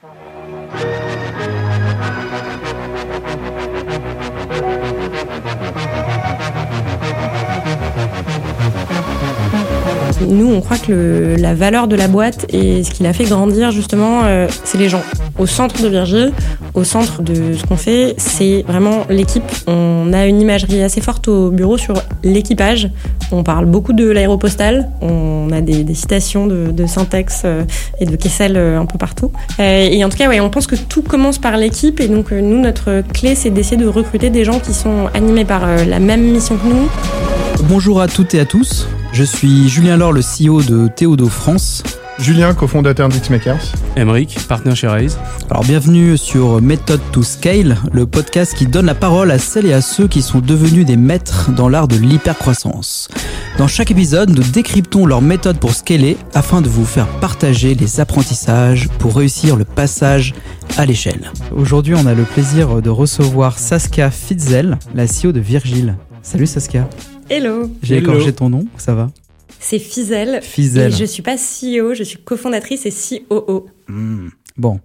Nous, on croit que la valeur de la boîte et ce qui l'a fait grandir, justement, euh, c'est les gens. Au centre de Virgile, au centre de ce qu'on fait, c'est vraiment l'équipe. On a une imagerie assez forte au bureau sur l'équipage. On parle beaucoup de l'aéropostale. On a des, citations de, Syntex euh, et de Kessel euh, un peu partout. Et en tout cas, on pense que tout commence par l'équipe. Et donc, nous, notre clé, c'est d'essayer de recruter des gens qui sont animés par la même mission que nous. Bonjour à toutes et à tous. Je suis Julien Laure, le CEO de Théodo France. Julien, cofondateur d'Xmakers. Emeric, partenaire chez Raise. Alors bienvenue sur Method to Scale, le podcast qui donne la parole à celles et à ceux qui sont devenus des maîtres dans l'art de l'hypercroissance. Dans chaque épisode, nous décryptons leur méthode pour scaler afin de vous faire partager les apprentissages pour réussir le passage à l'échelle. Aujourd'hui, on a le plaisir de recevoir Saskia Fitzel, la CEO de Virgile. Salut Saskia. Hello. J'ai écorché ton nom, ça va? C'est Fizel. Fizel. Et je suis pas CEO, je suis cofondatrice et COO. Hmm. Bon,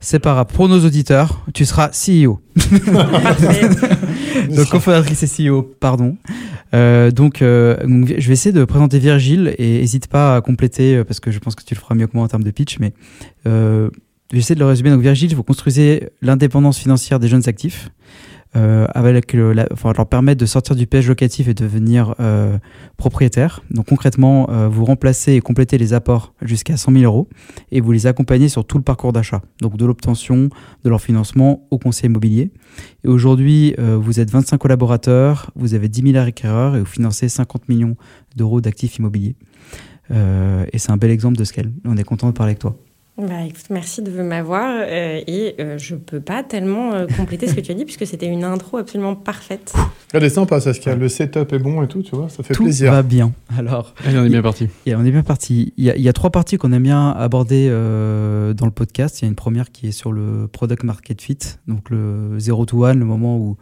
c'est pas grave. Pour nos auditeurs, tu seras CEO. Donc cofondatrice et CEO, pardon. Euh, donc, euh, je vais essayer de présenter Virgile et n'hésite pas à compléter euh, parce que je pense que tu le feras mieux que moi en termes de pitch. Mais euh, je vais essayer de le résumer. Donc, Virgile, vous construisez l'indépendance financière des jeunes actifs euh, avec le, enfin, leur permettre de sortir du piège locatif et devenir euh, propriétaire. Donc concrètement, euh, vous remplacez et complétez les apports jusqu'à 100 000 euros et vous les accompagnez sur tout le parcours d'achat, donc de l'obtention de leur financement au conseil immobilier. Et aujourd'hui, euh, vous êtes 25 collaborateurs, vous avez 10 000 acquéreurs et vous financez 50 millions d'euros d'actifs immobiliers. Euh, et c'est un bel exemple de scale. On est content de parler avec toi. Bah, écoute, merci de m'avoir. Euh, et euh, je peux pas tellement euh, compléter ce que tu as dit, puisque c'était une intro absolument parfaite. Elle est sympa, Saskia. Le setup est bon et tout, tu vois, ça fait tout plaisir. Tout va bien. Alors, Allez, on est bien parti. on est bien parti. Il y, a, il y a trois parties qu'on aime bien aborder dans le podcast. Il y a une première qui est sur le product market fit, donc le 0 to 1, le moment où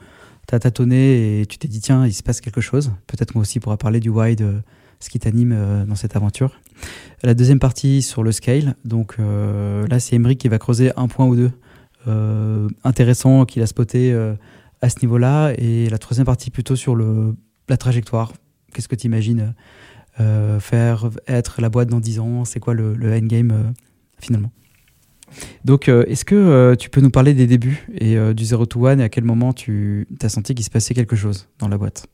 tu as tâtonné et tu t'es dit, tiens, il se passe quelque chose. Peut-être moi aussi pourra parler du why de ce qui t'anime dans cette aventure. La deuxième partie sur le scale. Donc euh, là, c'est Emery qui va creuser un point ou deux euh, intéressant qu'il a spoté euh, à ce niveau-là. Et la troisième partie plutôt sur le, la trajectoire. Qu'est-ce que tu imagines faire être la boîte dans 10 ans? C'est quoi le, le endgame finalement? Donc, est-ce que tu peux nous parler des débuts et du 0 to 1 et à quel moment tu as senti qu'il se passait quelque chose dans la boîte?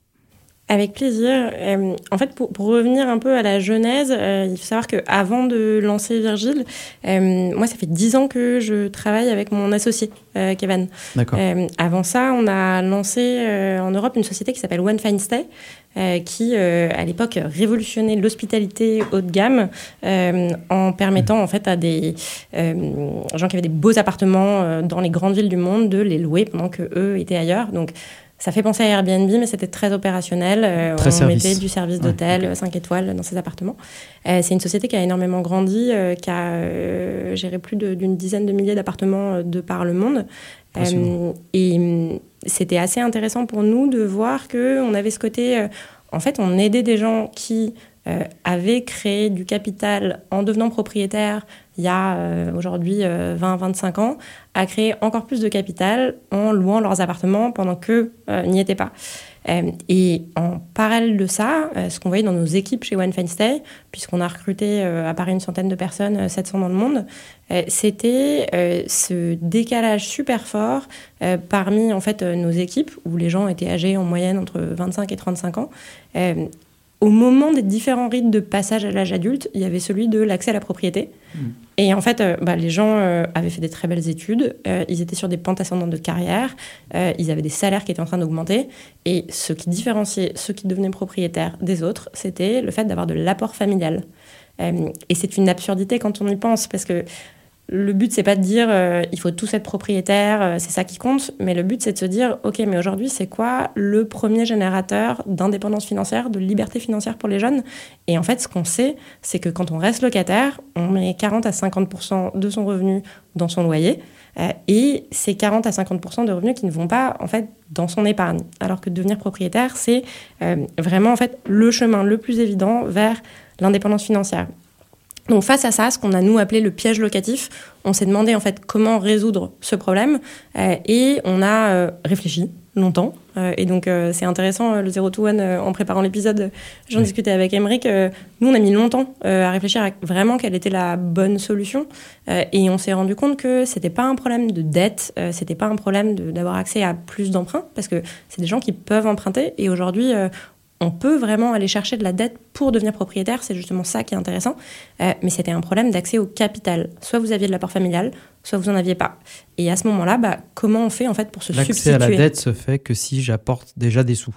Avec plaisir. Euh, en fait, pour, pour, revenir un peu à la genèse, euh, il faut savoir qu'avant de lancer Virgile, euh, moi, ça fait dix ans que je travaille avec mon associé, Kevin. D'accord. avant ça, on a lancé en Europe une société qui s'appelle One Fine Stay, qui, à l'époque, révolutionnait l'hospitalité haut de gamme en permettant, en fait, à des gens qui avaient des beaux appartements dans les grandes villes du monde de les louer pendant que eux étaient ailleurs. Donc, ça fait penser à Airbnb, mais c'était très opérationnel. Euh, très on mettait du service d'hôtel 5 étoiles dans ses appartements. Euh, c'est une société qui a énormément grandi, euh, qui a géré plus d'une dizaine de milliers d'appartements de par le monde. et mm, c'était assez intéressant pour nous de voir qu'on avait ce côté... en fait, on aidait des gens qui avaient créé du capital en devenant propriétaires il y a euh, aujourd'hui 20-25 euh, ans, à créer encore plus de capital en louant leurs appartements pendant qu'eux euh, n'y étaient pas. et en parallèle de ça, ce qu'on voyait dans nos équipes chez One Fine Stay, puisqu'on a recruté à part une centaine de personnes, 700 dans le monde, c'était ce décalage super fort parmi en fait nos équipes, où les gens étaient âgés en moyenne entre 25 et 35 ans, au moment des différents rites de passage à l'âge adulte, il y avait celui de l'accès à la propriété. Hmm. Et en fait, euh, bah, les gens euh, avaient fait des très belles études, euh, ils étaient sur des pentes ascendantes de carrière, ils avaient des salaires qui étaient en train d'augmenter. Et ce qui différenciait ceux qui devenaient propriétaires des autres, c'était le fait d'avoir de l'apport familial. et c'est une absurdité quand on y pense, parce que le but, c'est pas de dire euh, il faut tous être propriétaires, euh, c'est ça qui compte, mais le but, c'est de se dire ok, mais aujourd'hui, c'est quoi le premier générateur d'indépendance financière, de liberté financière pour les jeunes? Et en fait, ce qu'on sait, c'est que quand on reste locataire, on met 40 à 50% de son revenu dans son loyer, euh, et c'est 40 à 50 de revenus qui ne vont pas en fait dans son épargne. Alors que devenir propriétaire, c'est vraiment en fait le chemin le plus évident vers l'indépendance financière. Donc face à ça, ce qu'on a nous appelé le piège locatif, on s'est demandé en fait comment résoudre ce problème euh, et on a euh, réfléchi longtemps. Euh, et donc c'est intéressant, le 0 to 1, en préparant l'épisode, j'en discutais avec Emeric. nous, on a mis longtemps à réfléchir à vraiment quelle était la bonne solution. et on s'est rendu compte que c'était pas un problème de dette, c'était pas un problème d'avoir accès à plus d'emprunts, parce que c'est des gens qui peuvent emprunter. Et aujourd'hui, on peut vraiment aller chercher de la dette pour devenir propriétaire, c'est justement ça qui est intéressant. Euh, mais c'était un problème d'accès au capital. Soit vous aviez de l'apport familial, soit vous n'en aviez pas. Et à ce moment-là, bah, comment on fait en fait pour se substituer L'accès à la dette se fait que si j'apporte déjà des sous.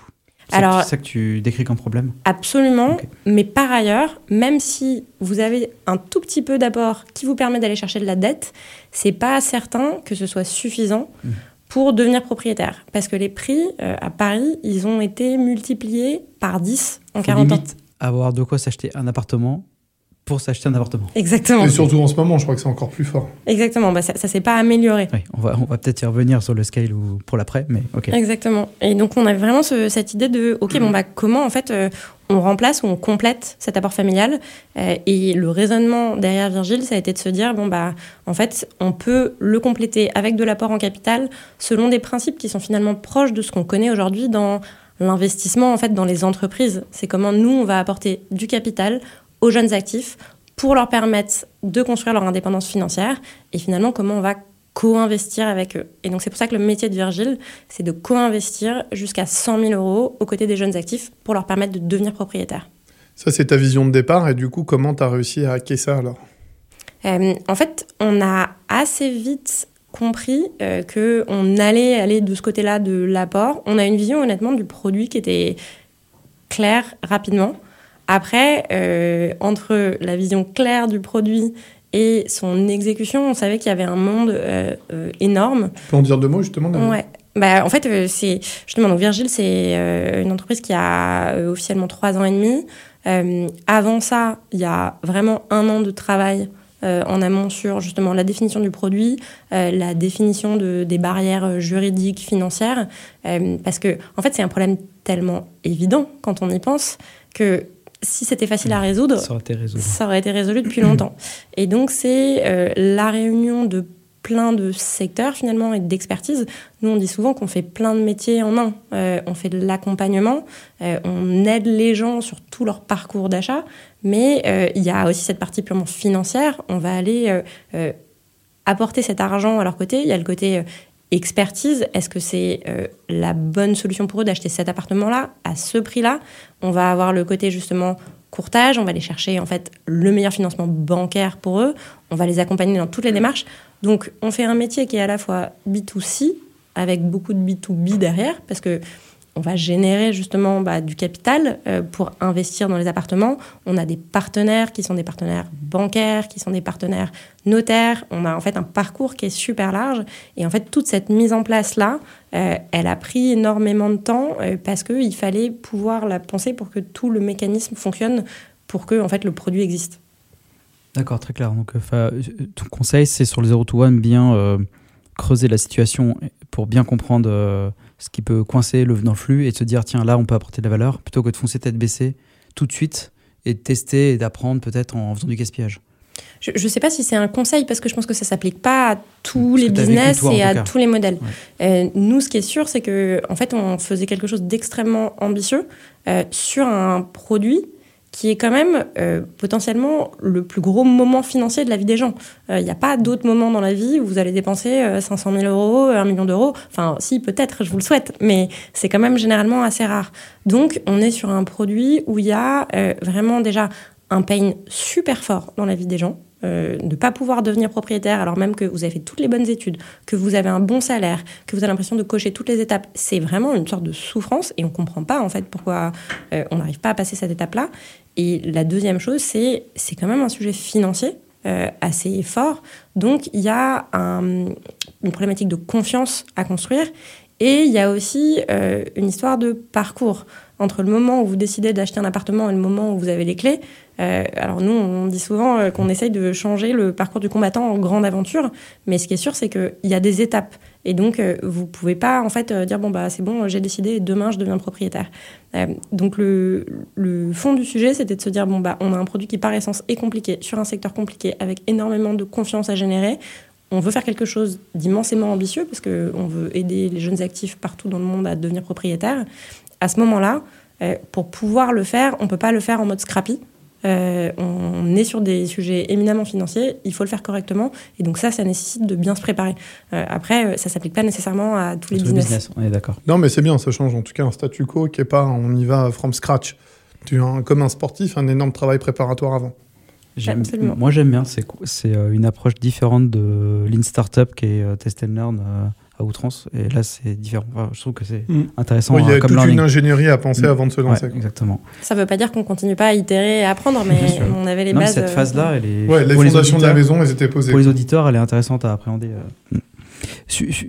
C'est ça que tu décris comme problème? Absolument. Mais par ailleurs, même si vous avez un tout petit peu d'apport qui vous permet d'aller chercher de la dette, c'est pas certain que ce soit suffisant. Mmh pour devenir propriétaire. Parce que les prix euh, à Paris, ils ont été multipliés par 10 en 40 limite ans. avoir de quoi s'acheter un appartement pour s'acheter un appartement. Exactement. Et surtout en ce moment, je crois que c'est encore plus fort. Exactement, bah ça ne s'est pas amélioré. Oui, on va, on va peut-être y revenir sur le scale ou pour l'après, mais ok. Exactement. Et donc on a vraiment cette idée de, ok, bon bah comment en fait euh, on remplace ou on complète cet apport familial. Euh, et le raisonnement derrière Virgile, ça a été de se dire, bon, bah, en fait, on peut le compléter avec de l'apport en capital selon des principes qui sont finalement proches de ce qu'on connaît aujourd'hui dans l'investissement, en fait, dans les entreprises. C'est comment nous, on va apporter du capital aux jeunes actifs pour leur permettre de construire leur indépendance financière et finalement comment on va co-investir avec eux. Et donc c'est pour ça que le métier de Virgile, c'est de co-investir jusqu'à 100 000 euros aux côtés des jeunes actifs pour leur permettre de devenir propriétaires. Ça, c'est ta vision de départ. Et du coup, comment tu as réussi à hacker ça alors? Euh, En fait, on a assez vite compris euh, qu'on allait aller de ce côté-là de l'apport. On a une vision honnêtement du produit qui était claire rapidement. Après, euh, entre la vision claire du produit et son exécution, on savait qu'il y avait un monde euh, euh, énorme. Tu peux en dire deux mots justement Ouais. Bah, en fait, euh, c'est justement donc Virgile, c'est une entreprise qui a officiellement trois ans et demi. avant ça, il y a vraiment un an de travail en amont sur justement la définition du produit, la définition de, des barrières juridiques, financières, parce que en fait c'est un problème tellement évident quand on y pense que si c'était facile à résoudre, ça aurait été résolu, ça aurait été résolu depuis longtemps. Et donc, c'est euh, la réunion de plein de secteurs finalement et d'expertise. Nous, on dit souvent qu'on fait plein de métiers en un. Euh, on fait de l'accompagnement, euh, on aide les gens sur tout leur parcours d'achat, mais il y a aussi cette partie purement financière. On va aller apporter cet argent à leur côté. Il y a le côté expertise. Est-ce que c'est euh, la bonne solution pour eux d'acheter cet appartement-là à ce prix-là? On va avoir le côté justement courtage, on va aller chercher en fait le meilleur financement bancaire pour eux, on va les accompagner dans toutes les démarches. Donc on fait un métier qui est à la fois B2C avec beaucoup de B2B derrière parce que on va générer justement bah, du capital euh, pour investir dans les appartements. On a des partenaires qui sont des partenaires bancaires, qui sont des partenaires notaires. On a en fait un parcours qui est super large. Et en fait, toute cette mise en place-là, euh, elle a pris énormément de temps euh, parce qu'il fallait pouvoir la penser pour que tout le mécanisme fonctionne, pour que en fait, le produit existe. D'accord, très clair. Donc, ton conseil, c'est sur le 0 to 1, bien creuser la situation pour bien comprendre ce qui peut coincer le, dans le flux et de se dire tiens là on peut apporter de la valeur plutôt que de foncer tête baissée tout de suite et de tester et d'apprendre peut-être en faisant du gaspillage. Je ne sais pas si c'est un conseil parce que je pense que ça s'applique pas à tous les business et à tous les modèles. Euh, nous, ce qui est sûr, c'est que en fait, on faisait quelque chose d'extrêmement ambitieux euh, sur un produit qui est quand même euh, potentiellement le plus gros moment financier de la vie des gens. Il euh, n'y a pas d'autre moment dans la vie où vous allez dépenser 500 euh, 000 euros, 1 million d'euros. Enfin, si, peut-être, je vous le souhaite, mais c'est quand même généralement assez rare. Donc, on est sur un produit où il y a vraiment déjà un pain super fort dans la vie des gens. Euh, ne pas pouvoir devenir propriétaire alors même que vous avez fait toutes les bonnes études, que vous avez un bon salaire, que vous avez l'impression de cocher toutes les étapes, c'est vraiment une sorte de souffrance et on ne comprend pas en fait pourquoi on n'arrive pas à passer cette étape-là. Et la deuxième chose, c'est c'est quand même un sujet financier euh, assez fort. Donc il y a une problématique de confiance à construire Et il y a aussi une histoire de parcours entre le moment où vous décidez d'acheter un appartement et le moment où vous avez les clés. Euh, alors nous, on dit souvent euh, qu'on essaye de changer le parcours du combattant en grande aventure, mais ce qui est sûr, c'est qu'il y a des étapes. Et donc, euh, vous pouvez pas en fait dire bon bah c'est bon, j'ai décidé, demain je deviens propriétaire. donc le, fond du sujet, c'était de se dire bon bah on a un produit qui par essence est compliqué sur un secteur compliqué avec énormément de confiance à générer. On veut faire quelque chose d'immensément ambitieux parce qu'on veut aider les jeunes actifs partout dans le monde à devenir propriétaires. À ce moment-là, pour pouvoir le faire, on peut pas le faire en mode scrappy. Euh, on est sur des sujets éminemment financiers, il faut le faire correctement. Et donc ça, ça nécessite de bien se préparer. Euh, après, euh, ça s'applique pas nécessairement à tous les business. On est d'accord. Non, mais c'est bien, ça change en tout cas un statu quo qui est pas on y va from scratch. Tu as, comme un sportif, un énorme travail préparatoire avant. Moi, j'aime bien. C'est une approche différente de Lean Startup qui est Test and Learn à outrance. Et là, c'est différent. je trouve que c'est mm. intéressant. il y a toute une ingénierie à penser avant de se lancer. exactement. Ça ne veut pas dire qu'on continue pas à itérer et à apprendre, mais on avait les bases. Cette euh, phase-là, elle est. Ouais, les fondations de la maison, elles étaient posées. Pour les auditeurs, elle est intéressante à appréhender. Euh.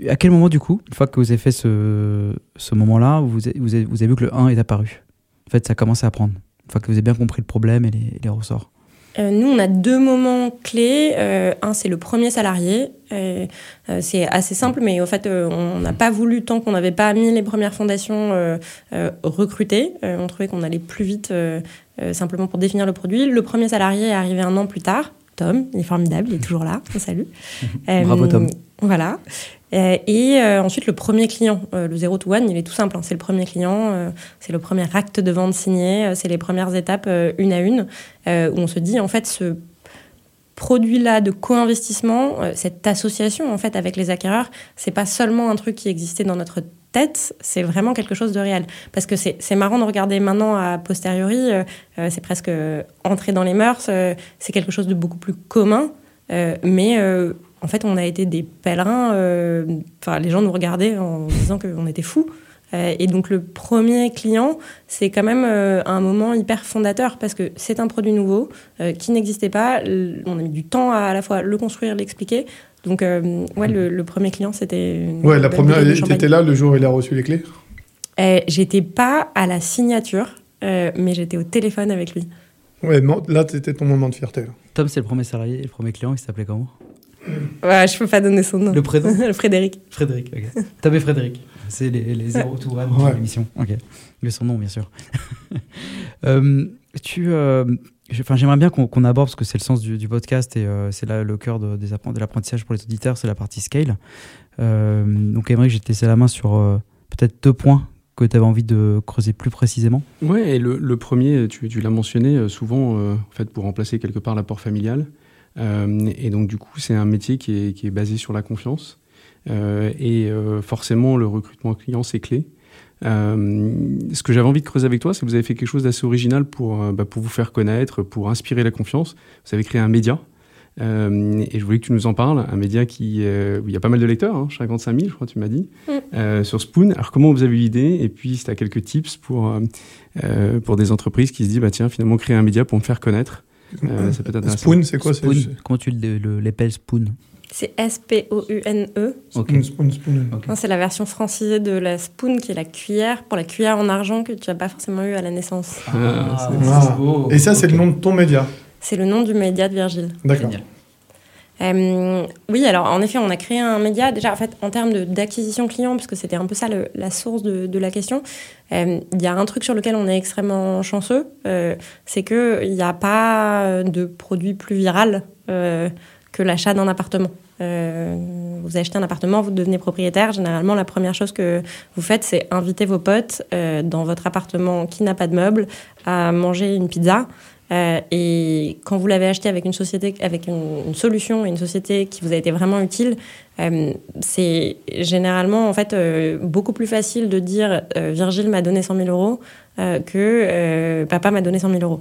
À quel moment, du coup, une fois que vous avez fait ce, ce moment-là, vous, vous avez vu que le 1 est apparu? En fait, ça a commencé à prendre. Une fois que vous avez bien compris le problème et les, les ressorts. Euh, nous, on a deux moments clés. Euh, un, c'est le premier salarié. Euh, c'est assez simple, mais au fait, on n'a pas voulu, tant qu'on n'avait pas mis les premières fondations, recruter. on trouvait qu'on allait plus vite simplement pour définir le produit. Le premier salarié est arrivé un an plus tard. Tom, il est formidable, il est toujours là. On salue. Bravo, Tom. Voilà. Euh, et euh, ensuite, le premier client, euh, le 0 to 1, il est tout simple. Hein. c'est le premier client, c'est le premier acte de vente signé, c'est les premières étapes une à une, où on se dit, en fait, ce produit-là de co-investissement, cette association en fait avec les acquéreurs, c'est pas seulement un truc qui existait dans notre tête, c'est vraiment quelque chose de réel. Parce que c'est marrant de regarder maintenant à posteriori, c'est presque entrer dans les mœurs, c'est quelque chose de beaucoup plus commun, mais en fait, on a été des pèlerins. Euh, enfin, les gens nous regardaient en disant qu'on était fous. Euh, et donc, le premier client, c'est quand même euh, un moment hyper fondateur parce que c'est un produit nouveau qui n'existait pas. On a mis du temps à à la fois le construire, l'expliquer. Donc, ouais, le, premier client, c'était. Ouais, la première, tu étais là le jour où il a reçu les clés? J'étais pas à la signature, mais j'étais au téléphone avec lui. Ouais, là, c'était ton moment de fierté. Tom, c'est le premier salarié, le premier client, il s'appelait comment? Ouais, je peux pas donner son nom. Le prénom Frédéric. Frédéric, ok. T'avais Frédéric. C'est les, les 0 to 1 de l'émission. Ok. Mais son nom, bien sûr. euh, tu. Euh, enfin, j'aimerais bien qu'on aborde, parce que c'est le sens du, du podcast et euh, c'est là le cœur de, de l'apprentissage pour les auditeurs, c'est la partie scale. Euh, donc, Émeric, j'ai laissé la main sur euh, peut-être deux points que tu avais envie de creuser plus précisément Ouais, et le, le premier, tu, tu l'as mentionné euh, souvent, en fait, pour remplacer quelque part l'apport familial. Euh, et donc, du coup, c'est un métier qui est, qui est, basé sur la confiance. Euh, et euh, forcément, le recrutement client, c'est clé. ce que j'avais envie de creuser avec toi, c'est que vous avez fait quelque chose d'assez original pour, bah, pour vous faire connaître, pour inspirer la confiance. Vous avez créé un média. Euh, et je voulais que tu nous en parles, un média qui, euh, où il y a pas mal de lecteurs, hein, 55 000 je crois tu m'as dit, mm. euh, sur Spoon. Alors comment vous avez eu l'idée? Et puis si tu as quelques tips pour, pour des entreprises qui se disent, bah, tiens, finalement créer un média pour me faire connaître. Euh, Spoon, c'est quoi Spoon. Comment tu l'appelles Spoon c'est S-P-O-U-N-E. Spoon, spoon, spoon. C'est la version francisée de la spoon, qui est la cuillère, pour la cuillère en argent que tu n'as pas forcément eu à la naissance. Ah, ah. Et ça, c'est le nom de ton média C'est le nom du média de Virgile. D'accord. Euh, oui, alors en effet, on a créé un média. Déjà, en fait, en termes d'acquisition client, parce que c'était un peu ça la source de, la question, euh, il y a un truc sur lequel on est extrêmement chanceux, euh, c'est qu'il n'y a pas de produit plus viral que l'achat d'un appartement. vous achetez un appartement, vous devenez propriétaire. Généralement, la première chose que vous faites, c'est inviter vos potes dans votre appartement qui n'a pas de meubles à manger une pizza. Euh, et quand vous l'avez acheté avec une société, avec une, solution une société qui vous a été vraiment utile, euh, c'est généralement en fait euh, beaucoup plus facile de dire Virgile m'a donné 100 000 euros que papa m'a donné 100 000 euros.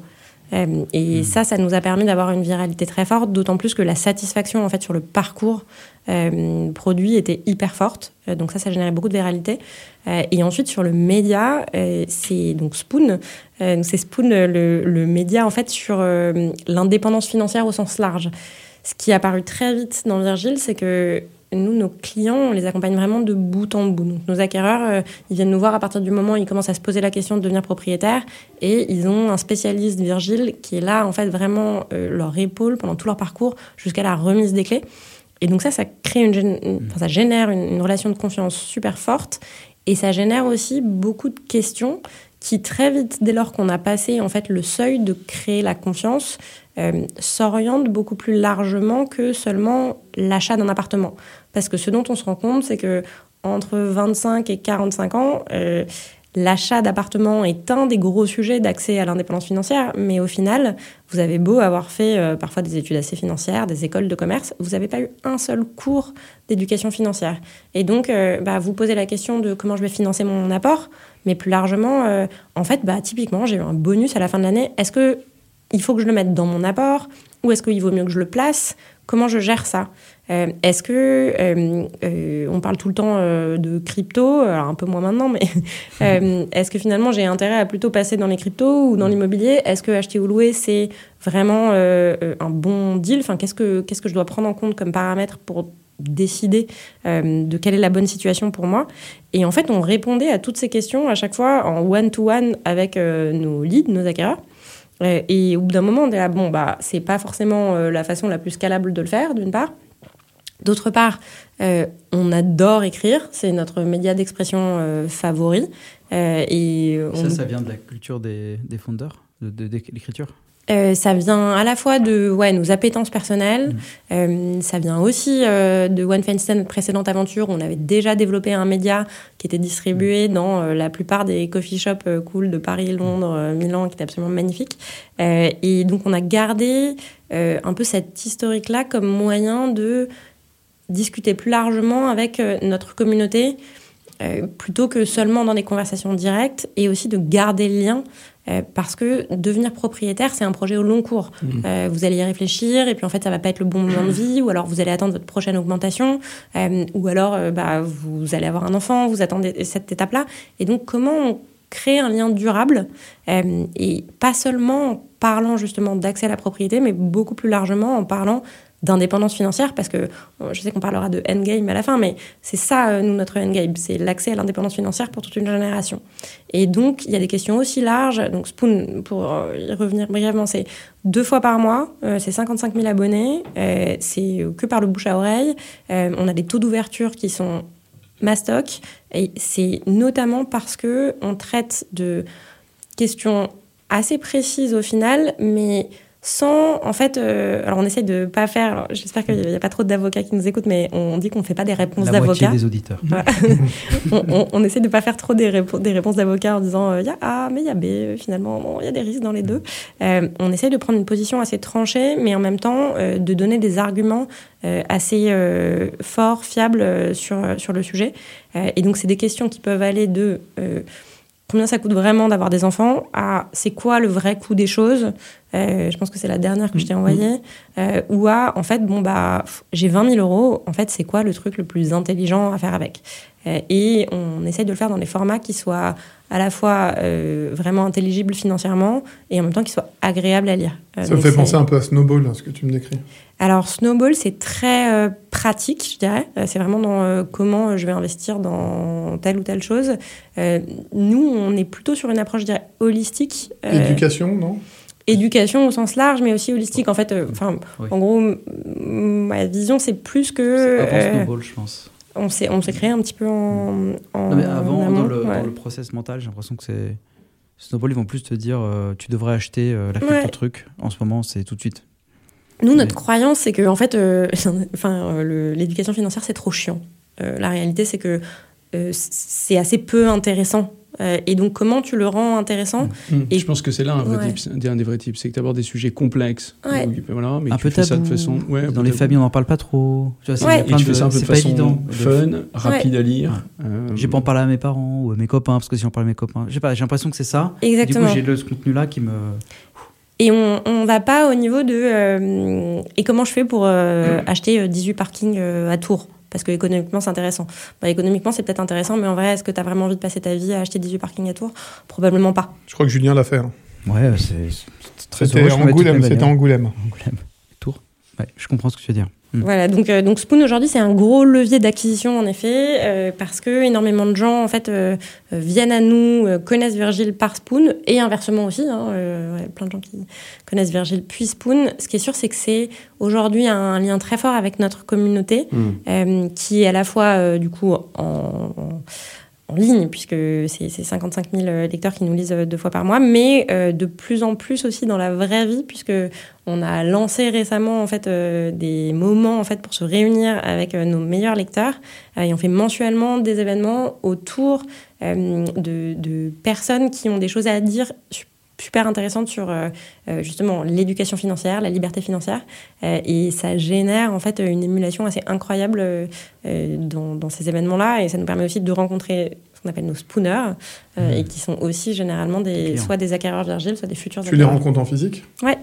Et hmm. ça, ça nous a permis d'avoir une viralité très forte, d'autant plus que la satisfaction en fait sur le parcours euh, produit était hyper forte. Euh, donc ça, ça générait beaucoup de viralité. Euh, et ensuite, sur le média, c'est donc Spoon. c'est Spoon, le, le, média, en fait, sur l'indépendance financière au sens large. Ce qui est apparu très vite dans Virgile, c'est que nous, nos clients, on les accompagne vraiment de bout en bout. Donc, nos acquéreurs, euh, ils viennent nous voir à partir du moment où ils commencent à se poser la question de devenir propriétaire. Et ils ont un spécialiste, Virgile, qui est là, en fait, vraiment euh, leur épaule pendant tout leur parcours jusqu'à la remise des clés. Et donc ça, ça crée une, ça génère une, relation de confiance super forte et ça génère aussi beaucoup de questions qui très vite, dès lors qu'on a passé en fait le seuil de créer la confiance, euh, s'orientent beaucoup plus largement que seulement l'achat d'un appartement. Parce que ce dont on se rend compte, c'est que entre 25 et 45 ans, euh, l'achat d'appartements est un des gros sujets d'accès à l'indépendance financière, mais au final, vous avez beau avoir fait euh, parfois des études assez financières, des écoles de commerce, vous n'avez pas eu un seul cours d'éducation financière. Et donc, euh, bah, vous posez la question de comment je vais financer mon apport, mais plus largement, en fait, bah, typiquement, j'ai eu un bonus à la fin de l'année. Est-ce que il faut que je le mette dans mon apport ou est-ce qu'il vaut mieux que je le place? Comment je gère ça? Euh, Est-ce que euh, euh, on parle tout le temps de crypto, alors un peu moins maintenant, mais est-ce que finalement j'ai intérêt à plutôt passer dans les cryptos ou dans l'immobilier? Est-ce que acheter ou louer c'est vraiment un bon deal? Enfin, qu'est-ce que qu'est-ce que je dois prendre en compte comme paramètre pour décider de quelle est la bonne situation pour moi? Et en fait, on répondait à toutes ces questions à chaque fois en one-to-one avec nos leads, nos acquéreurs. Et au bout d'un moment, on est là, bon, bah, c'est pas forcément euh, la façon la plus scalable de le faire, d'une part. D'autre part, euh, on adore écrire, c'est notre média d'expression euh, favori. et Ça, ça vient de la culture des, des fondeurs, de l'écriture? Euh, ça vient à la fois de ouais, nos appétences personnelles, mmh. euh, ça vient aussi euh, de One Feinstein, notre précédente aventure. Où on avait déjà développé un média qui était distribué mmh. dans la plupart des coffee shops cool de Paris, Londres, Milan, qui était absolument magnifique. et donc on a gardé un peu cette historique-là comme moyen de discuter plus largement avec notre communauté. Plutôt que seulement dans des conversations directes et aussi de garder le lien euh, parce que devenir propriétaire, c'est un projet au long cours. Mmh. Euh, vous allez y réfléchir, et puis en fait, ça va pas être le bon moment de vie, ou alors vous allez attendre votre prochaine augmentation, euh, ou alors bah, vous allez avoir un enfant, vous attendez cette étape-là. Et donc, comment on crée un lien durable, et pas seulement en parlant justement d'accès à la propriété, mais beaucoup plus largement en parlant d'indépendance financière, parce que euh, je sais qu'on parlera de endgame à la fin, mais c'est ça, euh, nous, notre endgame, c'est l'accès à l'indépendance financière pour toute une génération. Et donc, il y a des questions aussi larges. Donc, Spoon, pour euh, y revenir brièvement, c'est deux fois par mois, c'est 55 000 abonnés, c'est que par le bouche à oreille. on a des taux d'ouverture qui sont mastoc, et c'est notamment parce que on traite de questions assez précises au final, mais sans, en fait, euh, alors on essaye de pas faire, j'espère qu'il n'y a pas trop d'avocats qui nous écoutent, mais on dit qu'on ne fait pas des réponses d'avocats. des auditeurs. on, on, essaie de pas faire trop des, des réponses d'avocats en disant il euh, y a A, mais il y a B, finalement, il y a des risques dans les deux. Euh, on essaye de prendre une position assez tranchée, mais en même temps de donner des arguments assez forts, fiables sur, sur le sujet. et donc, c'est des questions qui peuvent aller de combien ça coûte vraiment d'avoir des enfants? À c'est quoi le vrai coût des choses? Euh, je pense que c'est la dernière que je t'ai mm-hmm. envoyée, euh, ou à, en fait, bon, bah, j'ai 20 000 euros, en fait, c'est quoi le truc le plus intelligent à faire avec? Euh, Et on essaye de le faire dans des formats qui soient à la fois vraiment intelligibles financièrement et en même temps qui soient agréables à lire. Ça me fait penser un peu à Snowball, ce que tu me décris. Alors, Snowball, c'est très pratique, je dirais. c'est vraiment dans comment je vais investir dans telle ou telle chose. nous, on est plutôt sur une approche, je dirais, holistique. Éducation, non? Éducation au sens large, mais aussi holistique. En fait, euh, enfin, en gros, ma vision, c'est plus que. Avant euh, Snowball, je pense. On s'est, on s'est créé un petit peu en. non, mais avant, dans, le, dans, le, process mental, j'ai l'impression que c'est. Snowball, ils vont plus te dire euh, tu devrais acheter la crypto truc. En ce moment, c'est tout de suite. Nous, notre croyance, c'est que en fait, enfin, l'éducation financière, c'est trop chiant. la réalité, c'est que c'est assez peu intéressant euh, et donc, comment tu le rends intéressant mmh. Mmh. Et je pense que c'est là un, vrai un des vrais types, c'est que tu abordes des sujets complexes. voilà, mais un tu peu fais ça de façon. Dans les familles, on n'en parle pas trop. Tu vois, et tu fais ça un peu de façon fun, rapide à lire. Euh... J'ai pas en parler à mes parents ou à mes copains, parce que si on parle à mes copains, j'ai l'impression que c'est ça. Exactement. Du coup, j'ai le, ce contenu-là qui me. Et on ne va pas au niveau de. Euh, et comment je fais pour euh, mmh. acheter 18 parkings à Tours? Parce que économiquement c'est intéressant. Bah, économiquement c'est peut-être intéressant, mais en vrai, est-ce que tu as vraiment envie de passer ta vie à acheter 18 parkings à Tours? Probablement pas. Je crois que Julien l'a fait. Hein. Ouais, c'est très C'était Angoulême. C'était Angoulême. Angoulême. Tours. Ouais, je comprends ce que tu veux dire. Mm. Voilà, donc, euh, donc Spoon aujourd'hui c'est un gros levier d'acquisition en effet, euh, parce que énormément de gens en fait euh, viennent à nous, connaissent Virgile par Spoon et inversement aussi, hein, plein de gens qui connaissent Virgile puis Spoon. Ce qui est sûr c'est que c'est aujourd'hui un lien très fort avec notre communauté, mm. qui est à la fois du coup en en ligne, puisque c'est 55 000 lecteurs qui nous lisent euh, deux fois par mois, mais euh, de plus en plus aussi dans la vraie vie, puisque on a lancé récemment en fait euh, des moments en fait pour se réunir avec nos meilleurs lecteurs, et on fait mensuellement des événements autour de, personnes qui ont des choses à dire super intéressante sur euh, euh, justement l'éducation financière, la liberté financière. Euh, et ça génère en fait une émulation assez incroyable dans, dans, ces événements-là. Et ça nous permet aussi de rencontrer ce qu'on appelle nos spooners, mmh. et qui sont aussi généralement des, soit des acquéreurs d'argile, soit des futurs Tu les rencontres en physique? Ouais.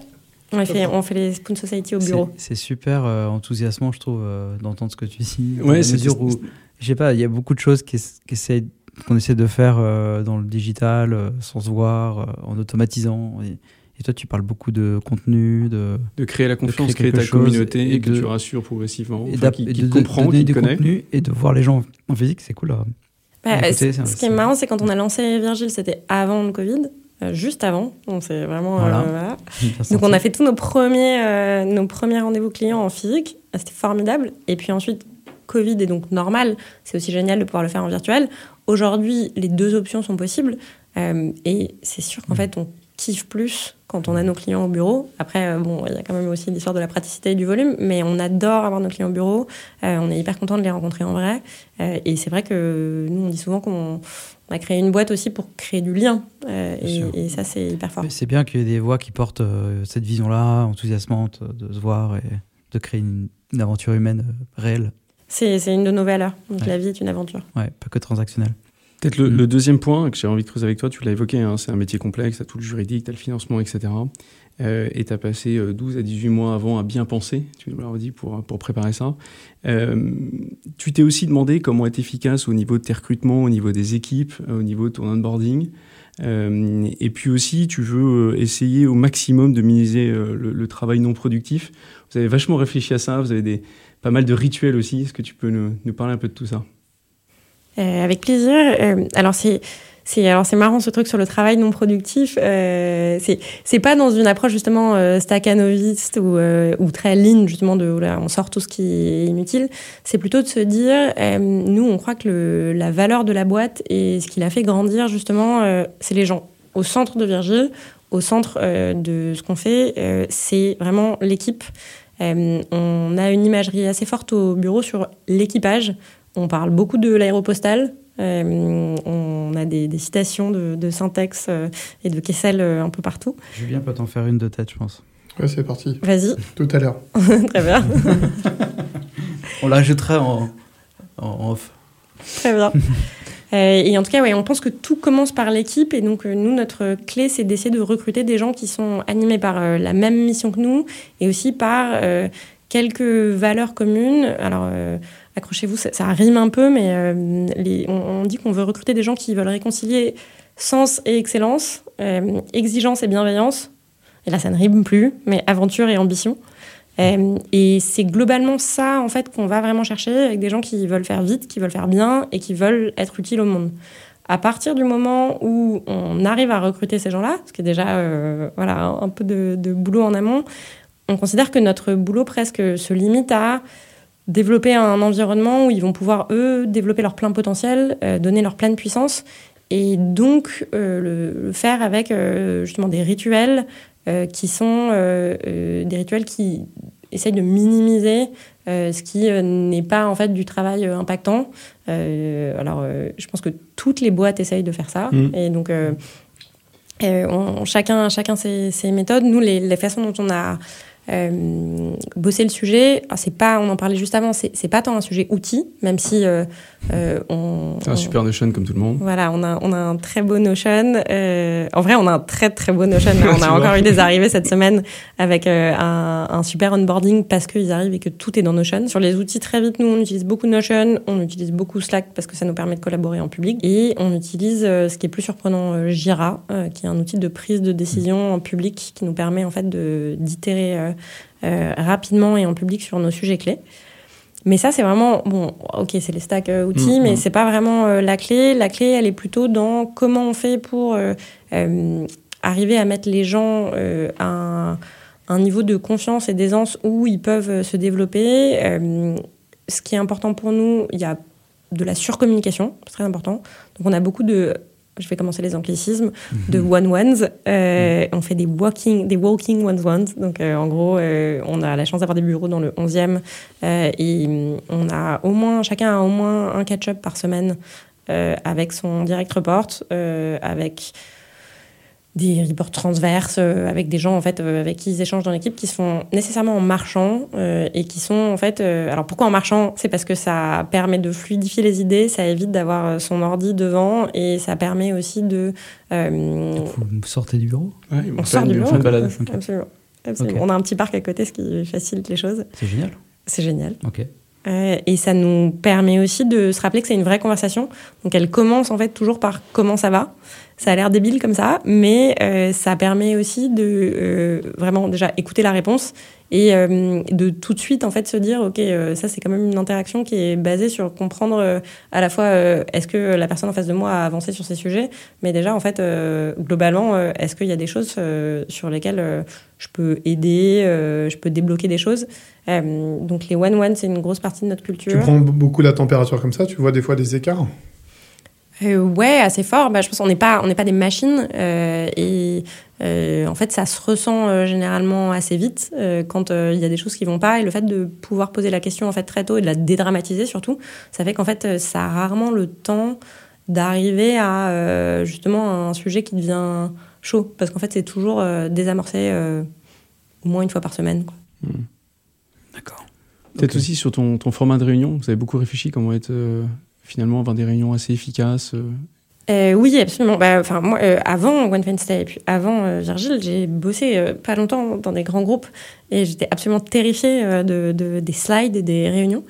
On fait, on fait les Spoon Society au bureau. C'est super enthousiasmant, je trouve, d'entendre ce que tu dis. Ouais, c'est où, je sais pas, il y a beaucoup de choses qui, qui essaient qu'on essaie de faire euh, dans le digital, euh, sans se voir, euh, en automatisant. Et, toi, tu parles beaucoup de contenu, de, de créer la confiance, de créer, ta communauté et, que tu rassures progressivement, et qui, qui comprend, qui connaît. et de voir les gens en physique, c'est cool. Bah, ce qui est marrant, c'est quand on a lancé Virgile, c'était avant le Covid. juste avant, donc c'est vraiment voilà. donc on a fait tous nos premiers nos premiers rendez-vous clients en physique, c'était formidable. Et puis ensuite Covid est donc normal, c'est aussi génial de pouvoir le faire en virtuel. Aujourd'hui, les deux options sont possibles. Euh, et c'est sûr qu'en mm. fait, on kiffe plus quand on a nos clients au bureau. Après, euh, bon, il y a quand même aussi l'histoire de la praticité et du volume, mais on adore avoir nos clients au bureau. Euh, on est hyper content de les rencontrer en vrai. et c'est vrai que nous, on dit souvent qu'on a créé une boîte aussi pour créer du lien. Et, ça, c'est hyper fort. C'est bien qu'il y ait des voix qui portent cette vision-là, enthousiasmante, de se voir et de créer une aventure humaine réelle. C'est une de nos valeurs. Donc la vie est une aventure. Ouais, pas que transactionnel. Peut-être le, mm. deuxième point que j'ai envie de creuser avec toi, tu l'as évoqué, hein, c'est un métier complexe, tu as tout le juridique, tu as le financement, etc. Euh, et tu as passé 12 euh, à 18 mois avant à bien penser, tu nous l'as redit, pour, pour préparer ça. Euh, tu t'es aussi demandé comment être efficace au niveau de tes recrutements, au niveau des équipes, au niveau de ton onboarding. et puis aussi, tu veux essayer au maximum de minimiser le, le, travail non productif. Vous avez vachement réfléchi à ça, vous avez des, pas mal de rituels aussi. Est-ce que tu peux nous, parler un peu de tout ça? Euh, Avec plaisir. Euh, alors, c'est. Alors c'est marrant ce truc sur le travail non productif. Euh, c'est pas dans une approche justement euh, staccanoviste ou, ou très lean justement de on sort tout ce qui est inutile. C'est plutôt de se dire nous on croit que la valeur de la boîte et ce qui l'a fait grandir justement c'est les gens au centre de Virgile, au centre de ce qu'on fait c'est vraiment l'équipe. Euh, on a une imagerie assez forte au bureau sur l'équipage. On parle beaucoup de l'aéropostale. Euh, on a des, citations de, Syntex euh, et de Kessel un peu partout. Julien peut t'en faire une de tête, je pense. Ouais, c'est parti. Vas-y. Tout à l'heure. Très bien. on l'ajouterait en, en off. Très bien. Euh, et en tout cas, ouais, on pense que tout commence par l'équipe. Et donc, euh, nous, notre clé, c'est d'essayer de recruter des gens qui sont animés par euh, la même mission que nous et aussi par quelques valeurs communes. Alors, accrochez-vous, ça, rime un peu, mais on, dit qu'on veut recruter des gens qui veulent réconcilier sens et excellence, exigence et bienveillance. Et là, ça ne rime plus, mais aventure et ambition. Euh, et c'est globalement ça, en fait, qu'on va vraiment chercher avec des gens qui veulent faire vite, qui veulent faire bien et qui veulent être utiles au monde. À partir du moment où on arrive à recruter ces gens-là, ce qui est déjà euh, voilà, un peu de, boulot en amont, on considère que notre boulot presque se limite à développer un environnement où ils vont pouvoir, eux, développer leur plein potentiel, euh, donner leur pleine puissance, et donc le, faire avec justement des rituels, qui sont euh, euh, des rituels qui essayent de minimiser ce qui n'est pas en fait du travail impactant. alors, je pense que toutes les boîtes essayent de faire ça, mmh. et donc chacun, chacun ses, ses, méthodes. Nous, les, les, façons dont on a euh, bosser le sujet, c'est pas, on en parlait juste avant, c'est pas tant un sujet outil, même si euh, euh on. C'est un super Notion comme tout le monde. Voilà, on a, on a un très beau Notion. Euh, en vrai, on a un très très beau Notion. on a encore eu des arrivées cette semaine avec euh, un, un, super onboarding parce qu'ils arrivent et que tout est dans Notion. Sur les outils, très vite, nous, on utilise beaucoup Notion, on utilise beaucoup Slack parce que ça nous permet de collaborer en public et on utilise ce qui est plus surprenant, Jira, qui est un outil de prise de décision en public qui nous permet en fait d'itérer rapidement et en public sur nos sujets clés. Mais ça, c'est vraiment, bon, ok, c'est les stacks outils, mm, mais mm. c'est pas vraiment la clé. La clé, elle est plutôt dans comment on fait pour arriver à mettre les gens à un, un, niveau de confiance et d'aisance où ils peuvent se développer. ce qui est important pour nous, il y a de la surcommunication, c'est très important. Donc on a beaucoup de, je vais commencer les anglicismes, de mhm. one-ones. Euh, mhm. On fait des walking, des walking one-ones. Donc euh, en gros, euh, on a la chance d'avoir des bureaux dans le 11e et mm, on a au moins, chacun a au moins un catch-up par semaine avec son direct report, avec des reports transverses euh, avec des gens en fait euh, avec qui ils échangent dans l'équipe qui se font nécessairement en marchant euh, et qui sont en fait alors pourquoi en marchant? C'est parce que ça permet de fluidifier les idées ça évite d'avoir son ordi devant et ça permet aussi de vous sortez du bureau? On sort du bureau. absolument, absolument. on a un petit parc à côté ce qui facilite les choses. C'est génial. C'est génial. Ok. Et ça nous permet aussi de se rappeler que c'est une vraie conversation. Donc elle commence en fait toujours par comment ça va. Ça a l'air débile comme ça, mais euh, ça permet aussi de euh, vraiment déjà écouter la réponse et euh, de tout de suite en fait se dire ok ça c'est quand même une interaction qui est basée sur comprendre à la fois est-ce que la personne en face de moi a avancé sur ces sujets, mais déjà en fait globalement est-ce qu'il y a des choses sur lesquelles je peux aider, je peux débloquer des choses. donc les one one c'est une grosse partie de notre culture. Tu prends beaucoup la température comme ça, tu vois des fois des écarts? Euh, ouais, assez fort. Bah, je pense qu'on n'est pas, on n'est pas des machines euh, et euh, en fait, ça se ressent euh, généralement assez vite euh, quand il y a des choses qui vont pas. Et le fait de pouvoir poser la question en fait très tôt et de la dédramatiser surtout, ça fait qu'en fait, ça a rarement le temps d'arriver à justement un sujet qui devient chaud parce qu'en fait, c'est toujours désamorcé au moins une fois par semaine. Hmm. D'accord. Peut-être aussi sur ton, ton, format de réunion, vous avez beaucoup réfléchi comment être finalement avoir des réunions assez efficaces euh. Euh, oui, absolument. Bah, enfin, moi, euh, avant One et puis avant Virgile, j'ai bossé pas longtemps dans des grands groupes et j'étais absolument terrifiée de, de, des slides et des réunions.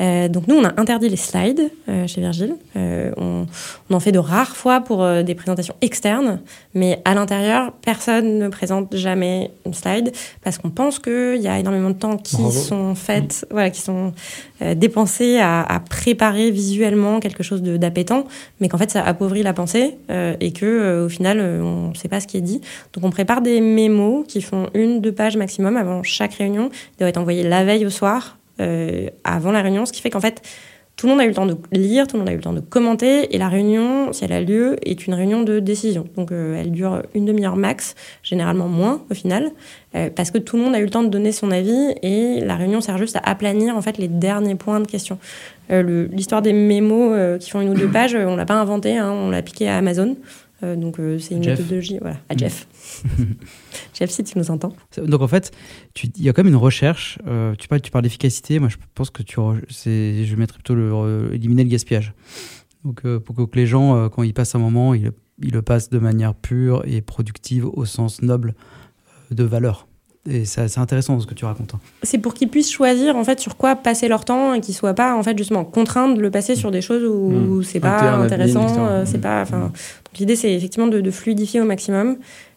Euh, donc nous, on a interdit les slides euh, chez Virgile. Euh, on, on, en fait de rares fois pour des présentations externes, mais à l'intérieur, personne ne présente jamais une slide parce qu'on pense qu'il y a énormément de temps qui sont faites, mmh. voilà, qui sont dépensés à, à, préparer visuellement quelque chose d'appétant, mais qu'en fait ça appauvrit la pensée et que au final on ne sait pas ce qui est dit. Donc on prépare des mémos qui font une, deux pages maximum avant chaque réunion. Ils doivent être envoyés la veille au soir euh, avant la réunion, ce qui fait qu'en fait, tout le monde a eu le temps de lire, tout le monde a eu le temps de commenter, et la réunion, si elle a lieu, est une réunion de décision. Donc euh, elle dure une demi-heure max, généralement moins au final, euh, parce que tout le monde a eu le temps de donner son avis, et la réunion sert juste à aplanir en fait les derniers points de question. L'histoire des mémos qui font une ou deux pages, on l'a pas inventé, hein, on l'a piqué à Amazon. Euh, donc euh, c'est une méthodologie, voilà, à mm. Jeff. Jeff, si tu nous entends. Donc en fait, il y a quand même une recherche. Euh, tu parles, tu parles d'efficacité. Moi, je pense que tu, je mettrais plutôt le, éliminer le gaspillage. Donc pour que les gens, quand ils passent un moment, ils, ils, le passent de manière pure et productive au sens noble de valeur. Et c'est intéressant ce que tu racontes. Hein. C'est pour qu'ils puissent choisir en fait sur quoi passer leur temps et qu'ils soient pas en fait justement contraints de le passer sur des choses où mmh. c'est pas intéressant, c'est pas. Enfin, l'idée c'est effectivement de, fluidifier au maximum.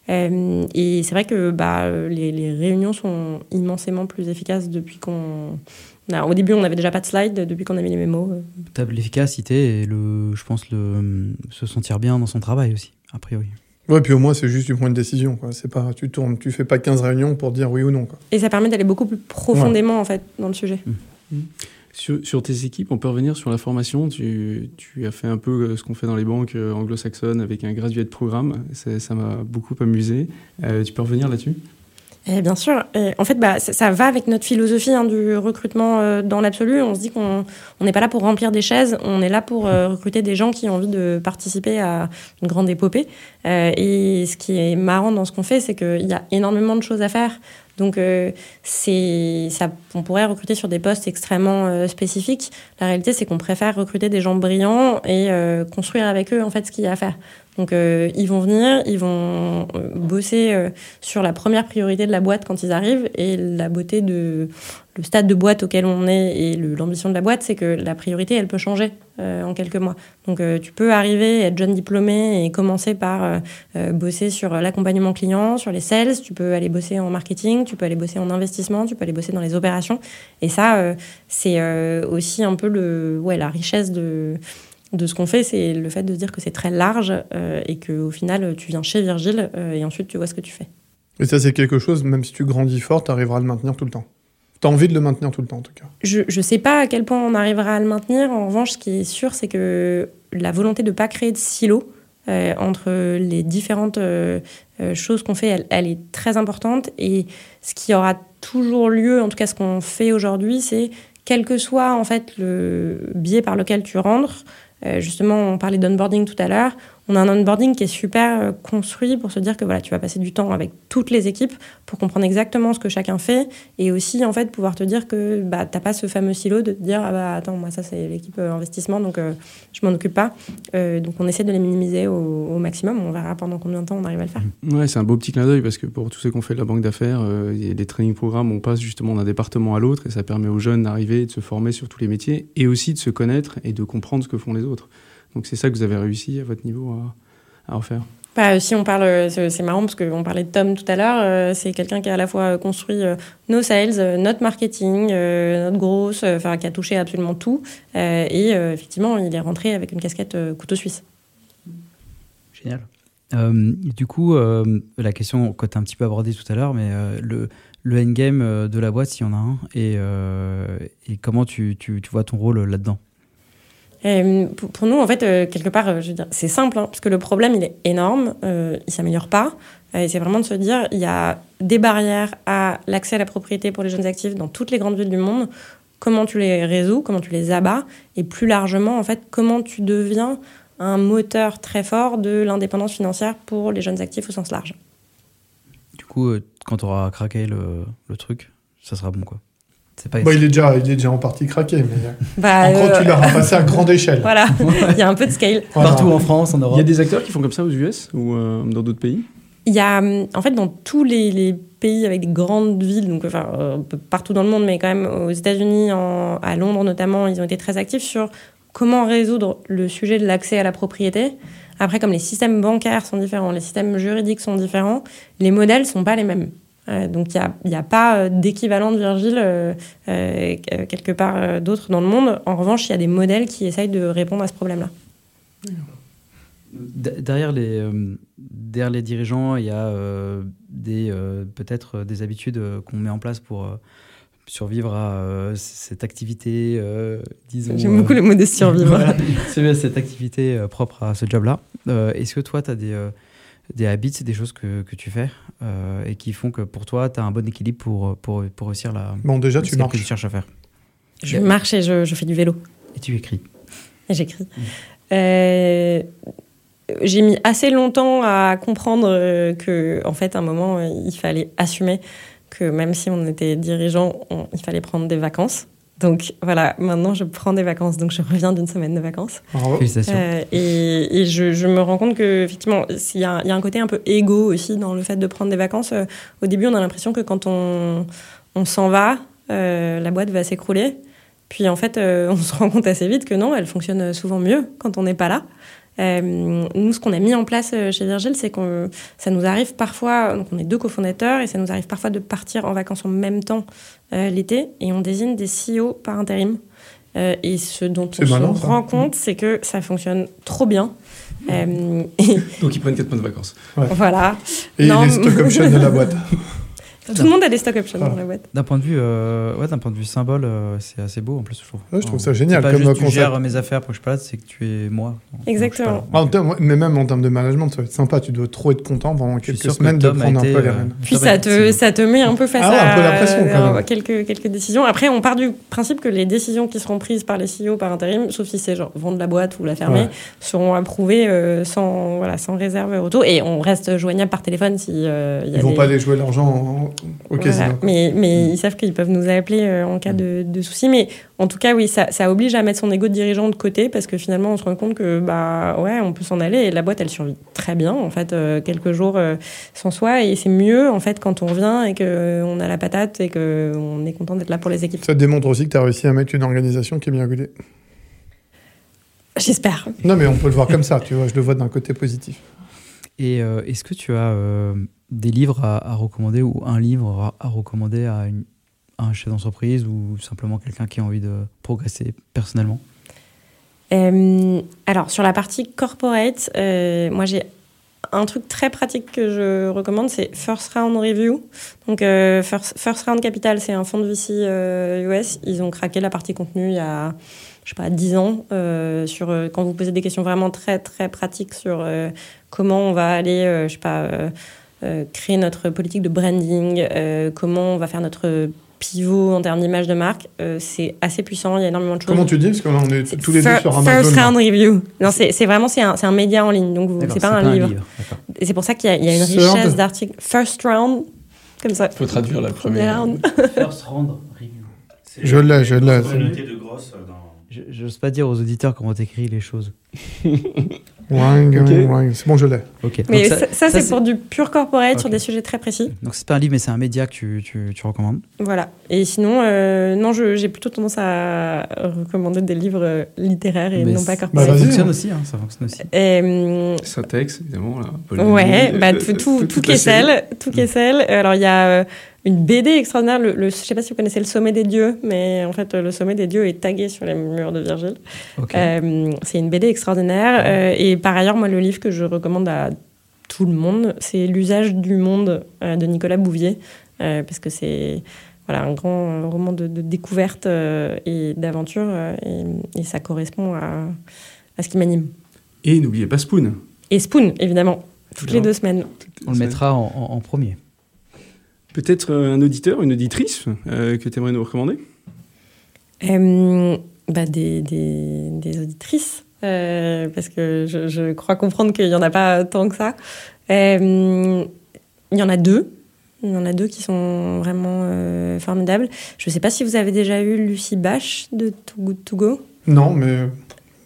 Euh, et c'est vrai que bah, les, les, réunions sont immensément plus efficaces depuis qu'on. Au début, on n'avait déjà pas de slide, depuis qu'on a mis les mémos. Euh. L'efficacité et le, je pense le, se sentir bien dans son travail aussi, a priori. Ouais, puis au moins, c'est juste du point de décision. Quoi. C'est pas, tu tournes, tu fais pas 15 réunions pour dire oui ou non. Quoi. Et ça permet d'aller beaucoup plus profondément, en fait, dans le sujet. Mmh. Mmh. Sur, tes équipes, on peut revenir sur la formation. Tu, tu as fait un peu euh, ce qu'on fait dans les banques euh, anglo-saxonnes avec un graduate programme. Ça m'a beaucoup amusé. Euh, tu peux revenir là-dessus? Eh bien sûr. en fait, bah, ça, va avec notre philosophie hein, du recrutement euh, dans l'absolu. On se dit qu'on n'est pas là pour remplir des chaises, on est là pour euh, recruter des gens qui ont envie de participer à une grande épopée. Euh, et ce qui est marrant dans ce qu'on fait, c'est qu'il y a énormément de choses à faire. Donc, ça, on pourrait recruter sur des postes extrêmement spécifiques. La réalité, c'est qu'on préfère recruter des gens brillants et construire avec eux en fait ce qu'il y a à faire. Donc ils vont venir, ils vont bosser sur la première priorité de la boîte quand ils arrivent et la beauté de le stade de boîte auquel on est et l'ambition de la boîte, c'est que la priorité, elle peut changer euh, en quelques mois. Donc euh, tu peux arriver, être jeune diplômé et commencer par euh, bosser sur l'accompagnement client, sur les sales, tu peux aller bosser en marketing, tu peux aller bosser en investissement, tu peux aller bosser dans les opérations. Et ça, c'est aussi un peu le, ouais, la richesse de de ce qu'on fait, c'est le fait de dire que c'est très large et qu'au final, tu viens chez Virgile et ensuite tu vois ce que tu fais. Et ça, c'est quelque chose, même si tu grandis fort, tu arriveras à le maintenir tout le temps. Tu as envie de le maintenir tout le temps, en tout cas. Je ne sais pas à quel point on arrivera à le maintenir. En revanche, ce qui est sûr, c'est que la volonté de ne pas créer de silos euh, entre les différentes euh, euh, choses qu'on fait, elle, elle, est très importante. Et ce qui aura toujours lieu, en tout cas ce qu'on fait aujourd'hui, c'est quel que soit en fait le biais par lequel tu rentres, justement, on parlait d'onboarding tout à l'heure on a un onboarding qui est super euh, construit pour se dire que voilà, tu vas passer du temps avec toutes les équipes pour comprendre exactement ce que chacun fait et aussi en fait pouvoir te dire que bah, tu n'as pas ce fameux silo de te dire ah bah attends, moi ça c'est l'équipe euh, investissement donc je euh, je m'en occupe pas. donc on essaie de les minimiser au, maximum. On verra pendant combien de temps on arrive à le faire. Ouais, c'est un beau petit clin d'œil parce que pour tous ceux qu'on fait de la banque d'affaires, les training programmes, on passe justement d'un département à l'autre et ça permet aux jeunes d'arriver, de se former sur tous les métiers et aussi de se connaître et de comprendre ce que font les autres. Donc c'est ça que vous avez réussi à votre niveau à, refaire bah, si on parle, c'est marrant parce qu'on parlait de Tom tout à l'heure, euh, c'est quelqu'un qui a à la fois construit euh, nos sales, euh, notre marketing, notre grosse, enfin qui a touché absolument tout. et effectivement, il est rentré avec une casquette couteau suisse. Génial. du coup, la question que tu as un petit peu abordée tout à l'heure, mais le, le endgame de la boîte, s'il y en a un, et, et comment tu, tu, tu vois ton rôle là-dedans? Euh, pour, nous, en fait, euh, quelque part, euh, c'est simple, hein, parce que le problème, il est énorme, il s'améliore pas. et c'est vraiment de se dire, il y a des barrières à l'accès à la propriété pour les jeunes actifs dans toutes les grandes villes du monde. Comment tu les résous, comment tu les abats, et plus largement, en fait, comment tu deviens un moteur très fort de l'indépendance financière pour les jeunes actifs au sens large. Du coup, quand tu auras craqué le truc, ça sera bon, quoi. Bah, il, est déjà, il est déjà en partie craqué, mais euh, bah, en gros, tu l'as euh, passé à grande échelle. Voilà, il y a un peu de scale. Partout en France, en Europe. Il y a des acteurs qui font comme ça aux US ou euh, dans d'autres pays? Il y a, en fait, dans tous les, pays avec des grandes villes, donc enfin, partout dans le monde, mais quand même aux États-Unis, à Londres notamment, ils ont été très actifs sur comment résoudre le sujet de l'accès à la propriété. Après, comme les systèmes bancaires sont différents, les systèmes juridiques sont différents, les modèles sont pas les mêmes. Euh, donc il n'y a, a, pas euh, d'équivalent de Virgile euh, quelque part d'autre dans le monde. En revanche, il y a des modèles qui essayent de répondre à ce problème-là. Derrière les, derrière les dirigeants, il y a des, peut-être des habitudes qu'on met en place pour survivre à cette activité, disons... J'aime beaucoup le mot de survivre. cette activité propre à ce job-là. Est-ce que toi, tu as des des habits, c'est des choses que, que tu fais euh, et qui font que pour toi, tu as un bon équilibre pour, pour, pour réussir la. Bon, déjà, tu marches. que tu cherches à faire. Je marche et je, je, fais du vélo. Et tu écris. Et j'écris. Mmh. Euh, j'ai mis assez longtemps à comprendre euh, que, en fait, à un moment, il fallait assumer que même si on était dirigeant, il fallait prendre des vacances. Donc voilà, maintenant je prends des vacances, donc je reviens d'une semaine de vacances. Félicitations. Euh, et, et je, je, me rends compte que effectivement, il y, a, y, a un côté un peu égo aussi dans le fait de prendre des vacances. Euh, au début, on a l'impression que quand on, on s'en va, euh, la boîte va s'écrouler. Puis en fait, on se rend compte assez vite que non, elle fonctionne souvent mieux quand on n'est pas là. Euh, nous, ce qu'on a mis en place euh, chez Virgile, c'est que ça nous arrive parfois, donc on est deux cofondateurs, et ça nous arrive parfois de partir en vacances en même temps euh, l'été, et on désigne des CEO par intérim. et ce dont on se rend compte, c'est que ça fonctionne trop bien. Donc ils prennent 4 mois de vacances. Voilà. Et non, les stock options de la boîte. Tout le monde a des stock options dans la boîte. D'un point de vue, euh, ouais, d'un point de vue symbole, euh, c'est assez beau en plus, je trouve. je trouve ça génial. Pas comme juste tu gères mes affaires pour que je passe, c'est que tu es moi. Exactement. mais même en termes de management, ça va être sympa. Tu dois trop être content pendant quelques semaines de prendre un peu les euh, rênes. Puis ça te, ça te met un peu face ah, à un peu la pression, quand même. quelques, quelques décisions. Après, on part du principe que les décisions qui seront prises par les CEO par intérim, sauf si c'est genre vendre la boîte ou la fermer, seront approuvées sans, voilà, sans réserve auto. Et on reste joignable par téléphone si. Ils vont pas aller jouer l'argent Mais, mais ils savent qu'ils peuvent nous appeler euh, en cas de, de souci. Mais en tout cas, oui, ça, ça, oblige à mettre son ego de dirigeant de côté parce que finalement, on se rend compte que, bah, ouais, on peut s'en aller et la boîte, elle survit très bien, en fait, euh, quelques jours euh, sans soi. Et c'est mieux, en fait, quand on revient et qu'on a la patate et qu'on est content d'être là pour les équipes. Ça démontre aussi que tu as réussi à mettre une organisation qui est bien rodée. J'espère. Non, mais on peut le voir comme ça, tu vois, je le vois d'un côté positif. Et est-ce que tu as des livres à, recommander ou un livre à, recommander à, un chef d'entreprise ou simplement quelqu'un qui a envie de progresser personnellement? Euh, Alors, sur la partie corporate, euh, moi j'ai un truc très pratique que je recommande, c'est First Round Review. Donc, euh, First, Round Capital, c'est un fonds de VC US. Ils ont craqué la partie contenu il y a, je sais pas, 10 ans. sur, quand vous posez des questions vraiment très, très pratiques sur comment on va aller, je sais pas euh, créer notre politique de branding, euh, comment on va faire notre pivot en termes d'image de marque, euh, c'est assez puissant. Il y a énormément de choses. Comment tu dis Parce qu'on est tous les deux sur Amazon. First round review. Non, c'est vraiment c'est un, un, média en ligne, donc c'est pas, un, livre. Et c'est pour ça qu'il y, y, a une richesse d'articles. First round, comme ça. Il faut traduire la première. First round review. Je l'ai, je l'ai. Je n'ose pas dire aux auditeurs comment t'écris les choses. C'est bon, je l'ai. Mais ça, c'est pour du pur corporate sur des sujets très précis. Donc c'est pas un livre, mais c'est un média que tu, tu, tu recommandes. Voilà. Et sinon, euh, non, j'ai plutôt tendance à recommander des livres littéraires et non pas corporate. ça fonctionne aussi, hein, ça fonctionne aussi. Et, Syntex, évidemment. Là, ouais, bah, tout, tout, tout, tout, tout Alors il y a euh, une BD extraordinaire. Le, je ne sais pas si vous connaissez le Sommet des Dieux, mais en fait, le Sommet des Dieux est tagué sur les murs de Virgile. Euh, c'est une BD extraordinaire. Euh, et par ailleurs, moi, le livre que je recommande à tout le monde, c'est L'usage du monde euh, de Nicolas Bouvier, parce que c'est voilà, un grand roman de, découverte et d'aventure, et, ça correspond à, à ce qui m'anime. Et n'oubliez pas Spoon. Et Spoon, évidemment, toutes les deux semaines. On le mettra en premier. Peut-être euh, un auditeur, une auditrice euh, que tu aimerais nous recommander? Euh, bah des, des, des, auditrices, parce que je, je crois comprendre qu'il n'y en a pas tant que ça. il y en a deux. Il y en a deux qui sont vraiment formidables. Je ne sais pas si vous avez déjà eu Lucie Bache de Too Good To Go? Non, mais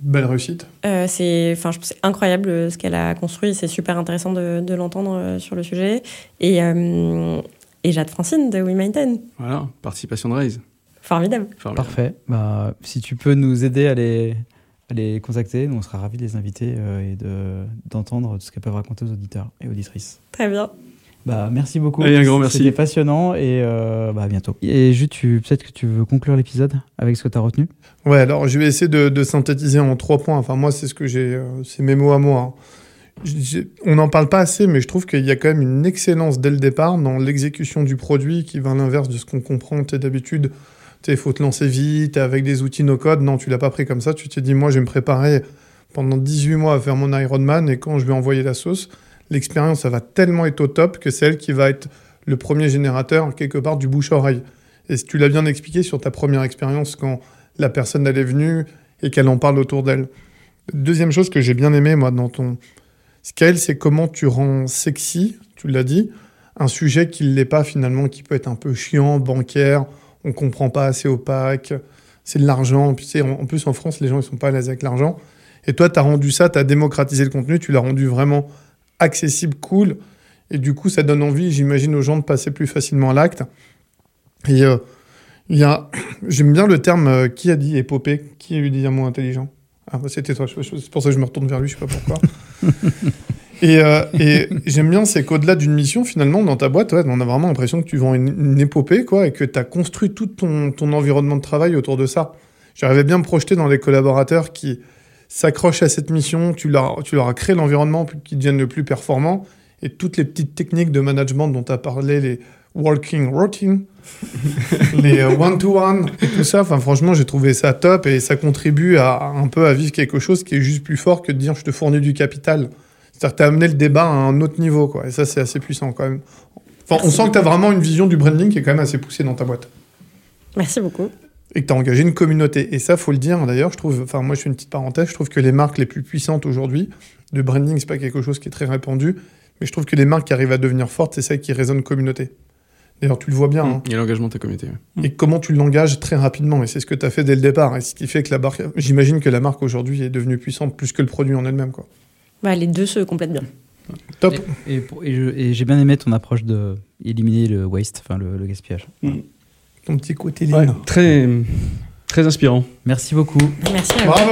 belle réussite. c'est, enfin, c'est incroyable ce qu'elle a construit. C'est super intéressant de, de l'entendre sur le sujet. Et, et Jade Francine de We Maintain. Voilà, participation de Raise. Formidable. Parfait. Bah, si tu peux nous aider à les, à les contacter, nous on sera ravis de les inviter euh, et de, d'entendre tout ce qu'elles peuvent raconter aux auditeurs et auditrices. Très bien. Bah, merci beaucoup. un grand merci. C'était passionnant et euh, bah, à bientôt. Et juste, peut-être que tu veux conclure l'épisode avec ce que tu as retenu? Ouais, alors je vais essayer de, de, synthétiser en trois points. Enfin, moi, c'est ce que j'ai. Euh, c'est mes mots à moi. Hein on n'en parle pas assez, mais je trouve qu'il y a quand même une excellence dès le départ dans l'exécution du produit qui va à l'inverse de ce qu'on comprend d'habitude. Il faut te lancer vite avec des outils no-code. Non, tu l'as pas pris comme ça. Tu t'es dit, moi, je vais me préparer pendant 18 mois à faire mon Ironman et quand je vais envoyer la sauce, l'expérience, ça va tellement être au top que c'est elle qui va être le premier générateur, quelque part, du bouche-oreille. Et tu l'as bien expliqué sur ta première expérience quand la personne, elle est venue et qu'elle en parle autour d'elle. Deuxième chose que j'ai bien aimé, moi, dans ton, Scale, c'est comment tu rends sexy, tu l'as dit, un sujet qui ne l'est pas finalement, qui peut être un peu chiant, bancaire, on comprend pas assez opaque, c'est de l'argent. En plus, en France, les gens ne sont pas à l'aise avec l'argent. Et toi, tu as rendu ça, tu as démocratisé le contenu, tu l'as rendu vraiment accessible, cool. Et du coup, ça donne envie, j'imagine, aux gens de passer plus facilement à l'acte. Et euh, il a, j'aime bien le terme, euh, qui a dit épopée? Qui a eu dit un mot intelligent? Ah, bah, c'était toi, c'est pour ça que je me retourne vers lui, je sais pas pourquoi. Euh, et, j'aime bien, c'est qu'au-delà d'une mission, finalement, dans ta boîte, on a vraiment l'impression que tu vends une, épopée, quoi, et que tu as construit tout ton, ton, environnement de travail autour de ça. J'arrivais bien me projeter dans les collaborateurs qui s'accrochent à cette mission, tu leur, tu leur as créé l'environnement qu'ils deviennent le plus performants, et toutes les petites techniques de management dont tu as parlé, les walking routine, les euh, one-to-one et tout ça. Enfin, franchement, j'ai trouvé ça top et ça contribue à, un peu à vivre quelque chose qui est juste plus fort que de dire je te fournis du capital. C'est-à-dire que tu as amené le débat à un autre niveau, quoi. Et ça, c'est assez puissant quand même. Enfin, on sent que tu as vraiment une vision du branding qui est quand même assez poussée dans ta boîte. Merci beaucoup. Et que tu as engagé une communauté. Et ça, faut le dire, d'ailleurs, je trouve, enfin, moi, je fais une petite parenthèse, je trouve que les marques les plus puissantes aujourd'hui, de branding, c'est pas quelque chose qui est très répandu, mais je trouve que les marques qui arrivent à devenir fortes, c'est celles qui résonnent communauté. D'ailleurs, tu le vois bien. Mmh. hein. Il y a l'engagement de ta communauté. ouais. Et comment tu l'engages très rapidement. Et c'est ce que tu as fait dès le départ. Et ce qui fait que la marque, j'imagine que la marque aujourd'hui est devenue puissante plus que le produit en elle-même. Quoi. Bah, les deux se complètent bien. Top. Et, et pour- et je- et j'ai bien aimé ton approche de éliminer le waste, enfin le, le gaspillage. Ton petit côté Ouais, très, très inspirant. Merci beaucoup. Merci à vous. Bravo.